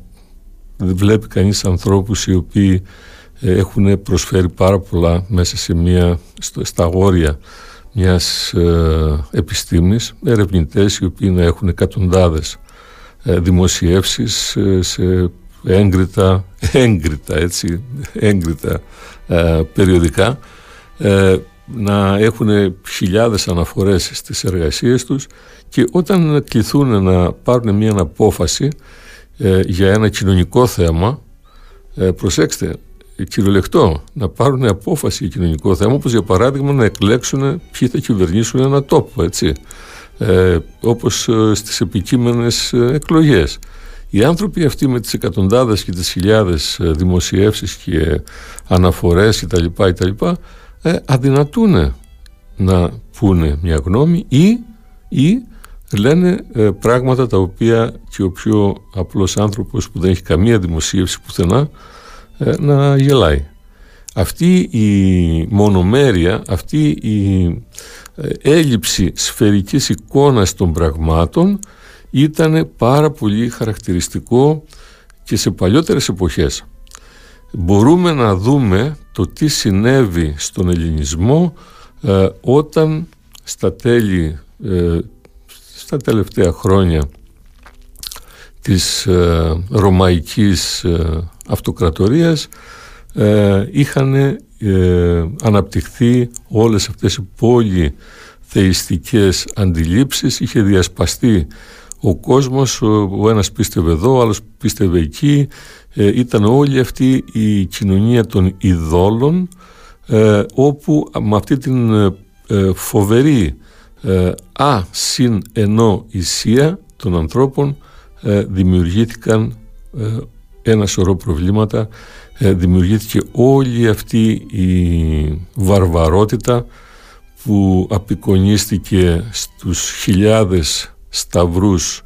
βλέπει κανείς ανθρώπους οι οποίοι ε, έχουν προσφέρει πάρα πολλά μέσα σε μια, στα όρια μιας ε, επιστήμης, ερευνητές οι οποίοι να έχουν εκατοντάδες ε, δημοσιεύσεις ε, σε έγκριτα, έγκριτα έτσι, έγκριτα ε, περιοδικά, να έχουν χιλιάδες αναφορές στις εργασίες τους και όταν κληθούν να πάρουν μια απόφαση ε, για ένα κοινωνικό θέμα, ε, προσέξτε, κυριολεκτό, να πάρουν απόφαση για κοινωνικό θέμα, όπως για παράδειγμα να εκλέξουν ποιοι θα κυβερνήσουν ένα τόπο, έτσι, ε, όπως ε, στις επικείμενες ε, εκλογές. Οι άνθρωποι αυτοί με τις εκατοντάδες και τις χιλιάδες δημοσιεύσεις και αναφορές κτλ. κτλ ε, αδυνατούν να πούνε μια γνώμη ή, ή λένε ε, πράγματα τα οποία και ο πιο απλός άνθρωπος που δεν έχει καμία δημοσίευση πουθενά ε, να γελάει. Αυτή η μονομέρεια, αυτή η ε, έλλειψη σφαιρικής εικόνας των πραγμάτων ήταν πάρα πολύ χαρακτηριστικό και σε παλιότερες εποχές. Μπορούμε να δούμε το τι συνέβη στον ελληνισμό όταν στα τέλη στα τελευταία χρόνια της ε, ρωμαϊκής ε, αυτοκρατορίας ε, είχαν ε, αναπτυχθεί όλες αυτές οι πολυθεϊστικές αντιλήψεις. Είχε διασπαστεί ο κόσμος ο ένας πίστευε εδώ, ο άλλος πίστευε εκεί. Ήταν όλη αυτή η κοινωνία των ειδόλων όπου με αυτή την φοβερή ε, α συν ενώ ισία των ανθρώπων ε, δημιουργήθηκαν ε, ένα σωρό προβλήματα. Δημιουργήθηκε όλη αυτή η βαρβαρότητα που απεικονίστηκε στους χιλιάδες σταυρούς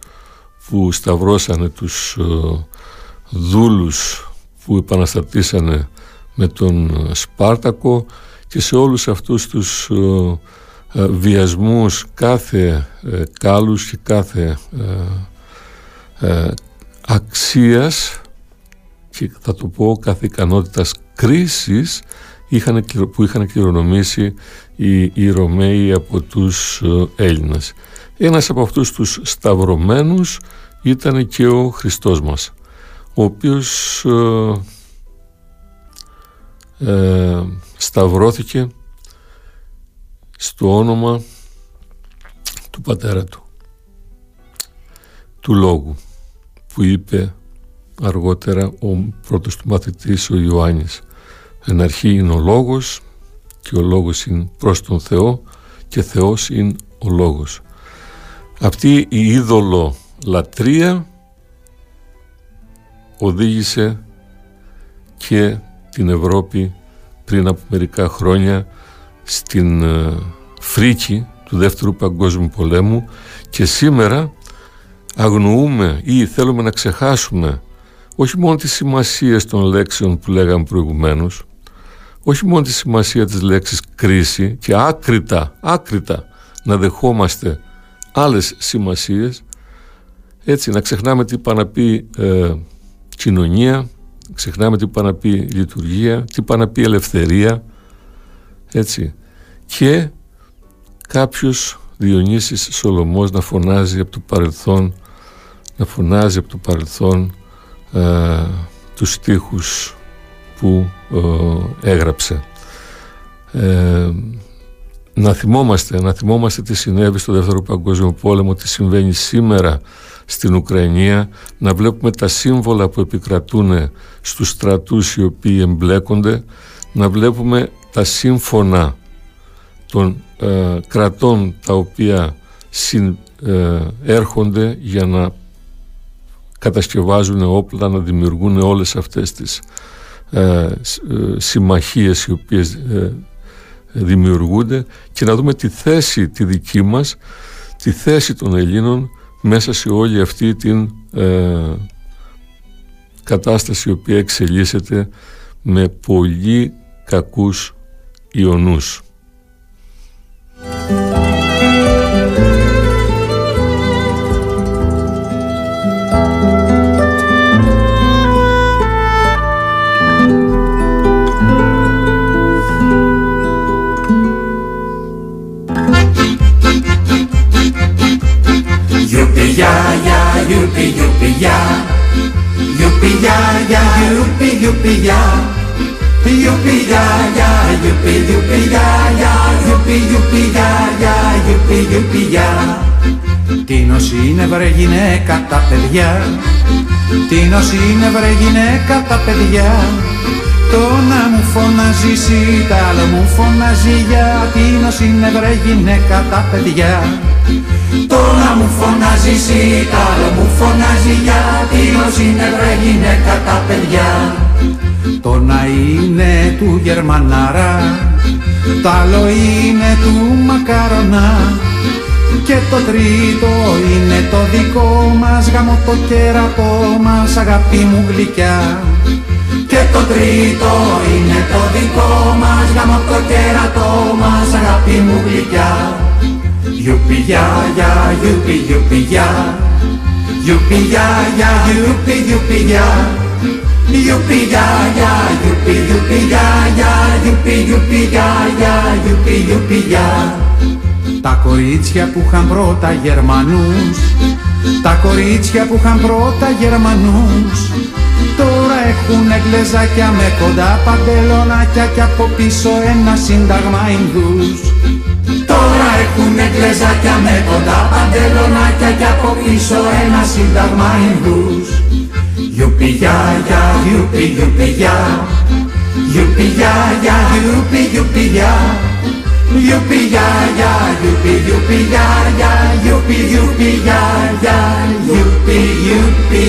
που σταυρώσανε τους δούλους που επαναστατήσανε με τον Σπάρτακο και σε όλους αυτούς τους ε, βιασμούς κάθε ε, κάλους και κάθε ε, αξίας και θα το πω κάθε ικανότητας κρίσης είχαν, που είχαν κληρονομήσει οι, οι Ρωμαίοι από τους Έλληνες. Ένας από αυτούς τους σταυρωμένους ήταν και ο Χριστός μας, ο οποίος σταυρώθηκε στο όνομα του πατέρα του, του λόγου που είπε αργότερα ο πρώτος του μαθητής ο Ιωάννης. Εν αρχή είναι ο λόγος και ο λόγος είναι προς τον Θεό και Θεός είναι ο λόγος. Αυτή η είδωλο λατρεία οδήγησε και την Ευρώπη πριν από μερικά χρόνια στην ε, φρίκη του Δεύτερου Παγκόσμιου Πολέμου και σήμερα αγνοούμε ή θέλουμε να ξεχάσουμε όχι μόνο τις σημασίες των λέξεων που λέγαμε προηγουμένως, όχι μόνο τη σημασία της λέξης κρίση και άκρητα, άκρητα να δεχόμαστε άλλες σημασίες, έτσι να ξεχνάμε τι είπα να πει ε, κοινωνία, ξεχνάμε τι είπα να πει λειτουργία, τι είπα να πει ελευθερία, έτσι. Και κάποιος Διονύσης Σολομός να φωνάζει από το παρελθόν να φωνάζει από το παρελθόν ε, τους στίχους που ε, έγραψε. Ε, να θυμόμαστε, να θυμόμαστε τι συνέβη στο Δεύτερο Παγκόσμιο Πόλεμο, τι συμβαίνει σήμερα στην Ουκρανία, να βλέπουμε τα σύμβολα που επικρατούν στους στρατούς οι οποίοι εμπλέκονται, να βλέπουμε τα σύμφωνα των ε, κρατών τα οποία συν, ε, έρχονται για να κατασκευάζουν όπλα, να δημιουργούν όλες αυτές τις ε, ε συμμαχίες οι οποίες ε, δημιουργούνται και να δούμε τη θέση τη δική μας, τη θέση των Ελλήνων μέσα σε όλη αυτή την κατάσταση η οποία εξελίσσεται με πολύ κακούς ιονούς. Yuppie, yuppie, ya. Yuppie, ya, ya, yuppie, yuppie, ya. Yuppie, ya, ya, yuppie, yuppie, ya, ya. Yuppie, yuppie, ya, ya, yuppie, yuppie, ya. Τίνος είναι βρε γυναίκα τα παιδιά Τίνος είναι βρε γυναίκα τα παιδιά Το να μου φωνάζει σι, τα άλλο μου φωνάζει για Τίνος είναι βρε γυναίκα τα παιδιά το να μου φωνάζει εσύ, τ' άλλο μου φωνάζει γιατί ως είναι βρε γυναίκα τα παιδιά. Το να είναι του Γερμανάρα, τ' άλλο είναι του Μακαρονά και το τρίτο είναι το δικό μας γαμώ το κέρατό μας αγάπη μου γλυκιά. Και το τρίτο είναι το δικό μας γαμώ το κέρατό μας αγάπη μου γλυκιά Yuppie ya ya, yuppie yuppie ya. Yuppie ya ya, yuppie yuppie ya. Yuppie ya ya, yuppie yuppie ya ya, yuppie yuppie ya ya, yuppie yuppie ya. Τα κορίτσια που είχαν πρώτα Γερμανούς Τα κορίτσια που είχαν πρώτα Γερμανούς Τώρα έχουνε γλεζάκια με κοντά παντελονάκια και από πίσω ένα σύνταγμα Ινδούς Τώρα έχουνε γλεζάκια με κοντά παντελονάκια και από πίσω ένα σύνταγμα Ινδούς. Γιουπι για για, γιουπι γιουπι για Γιουπι για για, γιουπι γιουπι για Γιουπι για για, γιουπι γιουπι για για Γιουπι γιουπι για για, γιουπι γιουπι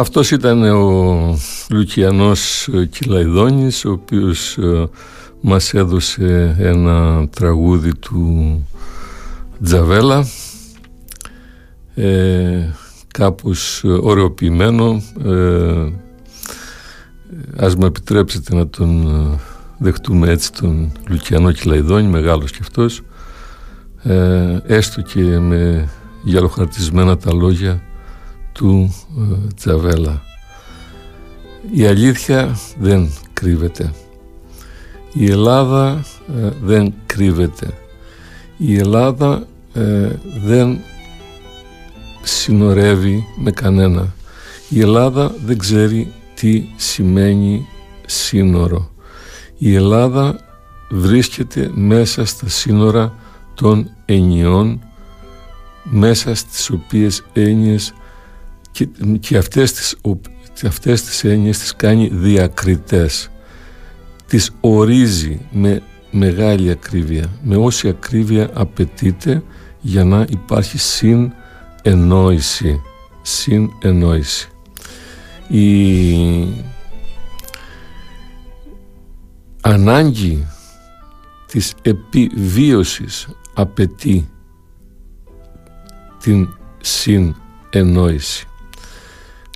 Αυτός ήταν ο Λουκιανός Κυλαϊδόνης ο οποίος ε, μας έδωσε ένα τραγούδι του Τζαβέλα ε, κάπως ωρεοποιημένο. Ε, ας με επιτρέψετε να τον ε, δεχτούμε έτσι τον Λουκιανό Κυλαϊδόνη μεγάλος και αυτός. Ε, έστω και με γυαλοχαρτισμένα τα λόγια του ε, Τζαβέλα. Η αλήθεια δεν κρύβεται. Η Ελλάδα ε, δεν κρύβεται. Η Ελλάδα ε, δεν συνορεύει με κανένα. Η Ελλάδα δεν ξέρει τι σημαίνει σύνορο. Η Ελλάδα βρίσκεται μέσα στα σύνορα των ενιών μέσα στις οποίες έννοιες και, και αυτές, τις, αυτές τις έννοιες τις κάνει διακριτές. Τις ορίζει με μεγάλη ακρίβεια. Με όση ακρίβεια απαιτείται για να υπάρχει συνεννόηση. Συνεννόηση. Η ανάγκη της επιβίωσης απαιτεί την συνεννόηση.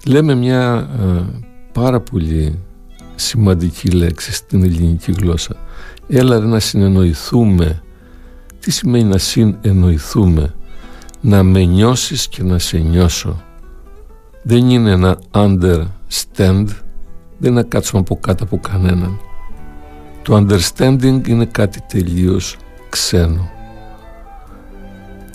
Λέμε μια ε, πάρα πολύ σημαντική λέξη στην ελληνική γλώσσα. Έλα να συνεννοηθούμε. Τι σημαίνει να συνεννοηθούμε; Να με νιώσεις και να σε νιώσω. Δεν είναι ένα understand, δεν είναι να κάτσουμε από κάτω από κανέναν. Το understanding είναι κάτι τελείως ξένο.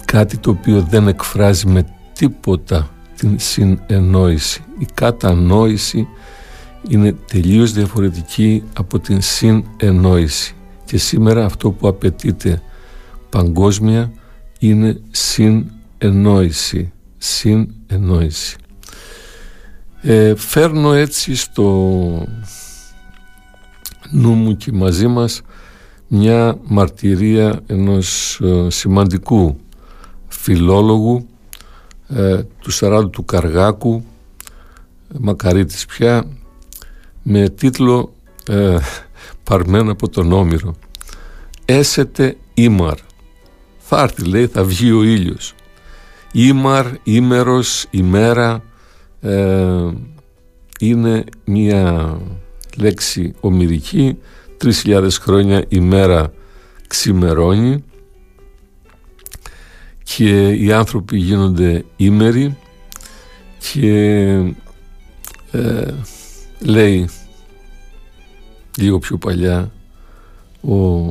Κάτι το οποίο δεν εκφράζει με τίποτα την συνεννόηση. Η κατανόηση είναι τελείως διαφορετική από την συνεννόηση. Και σήμερα αυτό που απαιτείται παγκόσμια είναι συνεννόηση. Συνεννόηση. Ε, φέρνω έτσι στο νου μου και μαζί μας μια μαρτυρία ενός ε, σημαντικού φιλόλογου ε, του Σαράντου του Καργάκου μακαρίτης πια με τίτλο ε, παρμένο από τον Όμηρο «Έσετε ήμαρ» θα έρθει λέει θα βγει ο ήλιος. Ήμαρ, ήμερος, ημέρα ε, είναι μια λέξη ομυρική. Τρεις χιλιάδες χρόνια η μέρα ξημερώνει και οι άνθρωποι γίνονται ήμεροι και ε, λέει λίγο πιο παλιά ο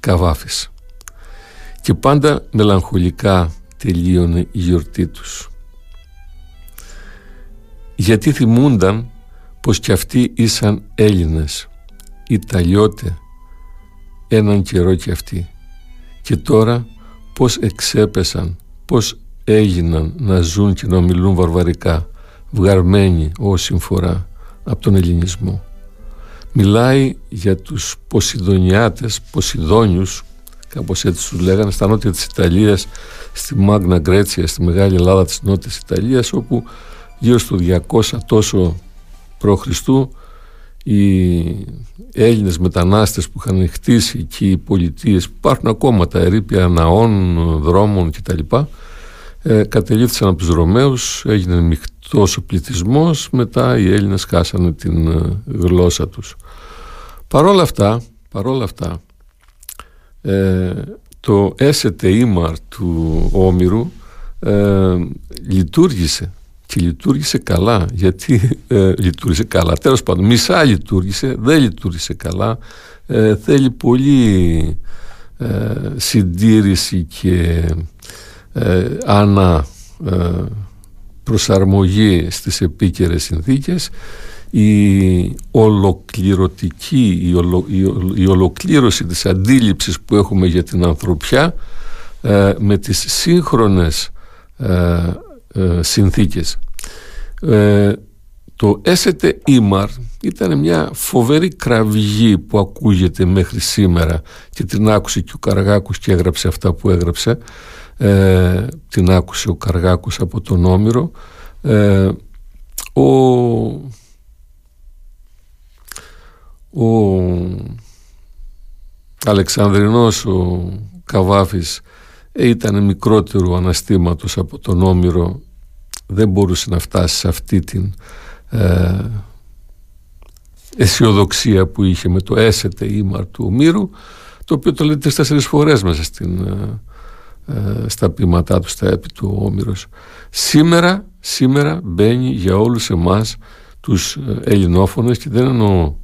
Καβάφης. Και πάντα μελαγχολικά τελείωνε η γιορτή τους. Γιατί θυμούνταν πως κι αυτοί ήσαν Έλληνες Ιταλιώτε έναν καιρό κι αυτοί. Και τώρα πως εξέπεσαν πως έγιναν να ζουν και να μιλούν βαρβαρικά βγαρμένοι όσοι φορά από τον ελληνισμό μιλάει για τους Ποσειδονιάτες Ποσειδόνιους κάπως έτσι τους λέγανε στα νότια της Ιταλίας στη Μάγνα Γκρέτσια στη Μεγάλη Ελλάδα της Νότιας Ιταλίας όπου γύρω στο 200 τόσο π.Χ. οι Έλληνες μετανάστες που είχαν χτίσει και οι πολιτείες που υπάρχουν ακόμα τα ερήπια ναών, δρόμων κτλ ε, κατελήφθησαν από τους Ρωμαίους έγινε μειχτός ο πληθυσμός μετά οι Έλληνες χάσανε την ε, γλώσσα τους. Παρόλα αυτά παρόλα αυτά ε, το έσετε ήμαρ του Όμηρου ε, λειτουργήσε και λειτουργήσε καλά γιατί ε, λειτουργήσε καλά. Τέλος πάντων μισά λειτουργήσε δεν λειτουργήσε καλά. Ε, θέλει πολύ ε, συντήρηση και ε, ανα προσαρμογή στις επίκαιρες συνθήκες. Η ολοκληρωτική η, η, ολοκλήρωση της αντίληψης που έχουμε για την ανθρωπιά με τις σύγχρονες ε, συνθήκες. Ε, το έσετε ήμαρ ήταν μια φοβερή κραυγή που ακούγεται μέχρι σήμερα και την άκουσε και ο Καργάκος και έγραψε αυτά που έγραψε ε, την άκουσε ο Καργάκος από τον Όμηρο ε, ο, ο Αλεξανδρινός ο Καβάφης ήταν μικρότερο αναστήματος από τον Όμηρο δεν μπορούσε να φτάσει σε αυτή την ε, αισιοδοξία που είχε με το έσετε ήμαρ του Ομήρου το οποίο το λέει τέσσερις φορές μέσα στην, ε, ε, στα ποιηματά του, στα έπι του Όμηρος. Σήμερα, σήμερα μπαίνει για όλους εμάς τους ε, ελληνόφωνες και δεν εννοώ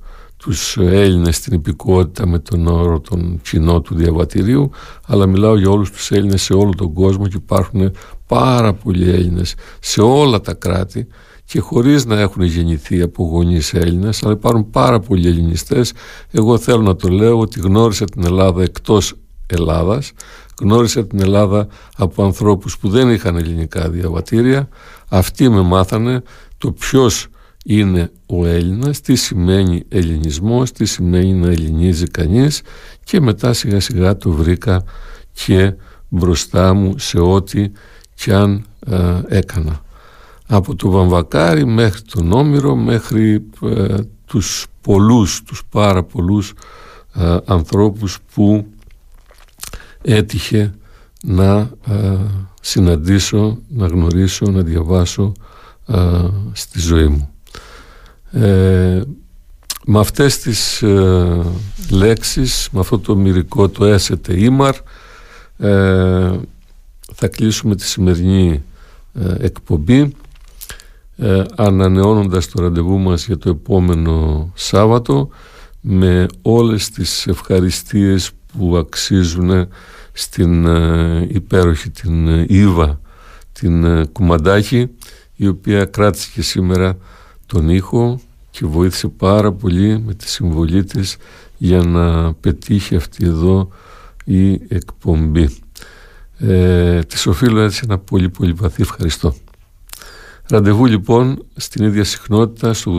τους Έλληνες στην υπηκότητα με τον όρο τον κοινό του διαβατηρίου αλλά μιλάω για όλους τους Έλληνες σε όλο τον κόσμο και υπάρχουν πάρα πολλοί Έλληνες σε όλα τα κράτη και χωρίς να έχουν γεννηθεί από γονείς Έλληνες αλλά υπάρχουν πάρα πολλοί ελληνιστές. Εγώ θέλω να το λέω ότι γνώρισα την Ελλάδα εκτός Ελλάδας γνώρισα την Ελλάδα από ανθρώπους που δεν είχαν ελληνικά διαβατήρια. Αυτοί με μάθανε το ποιος είναι ο Έλληνας, τι σημαίνει ελληνισμός, τι σημαίνει να ελληνίζει κανείς και μετά σιγά σιγά το βρήκα και μπροστά μου σε ό,τι κι αν ε, έκανα. Από το Βαμβακάρι μέχρι τον Όμηρο, μέχρι ε, τους πολλούς, τους πάρα πολλούς ε, ανθρώπους που έτυχε να συναντήσω, να γνωρίσω, να διαβάσω στη ζωή μου. Ε, με αυτές τις ε, λέξεις, με αυτό το μυρικό το έσετε ήμαρ, ε, θα κλείσουμε τη σημερινή ε, εκπομπή ε, ανανεώνοντας το ραντεβού μας για το επόμενο Σάββατο με όλες τις ευχαριστίες που αξίζουν στην υπέροχη την Ήβα την Κουμαντάκη η οποία κράτησε και σήμερα τον ήχο και βοήθησε πάρα πολύ με τη συμβολή της για να πετύχει αυτή εδώ η εκπομπή. Ε, της οφείλω έτσι ένα πολύ πολύ βαθύ ευχαριστώ. Ραντεβού λοιπόν στην ίδια συχνότητα στο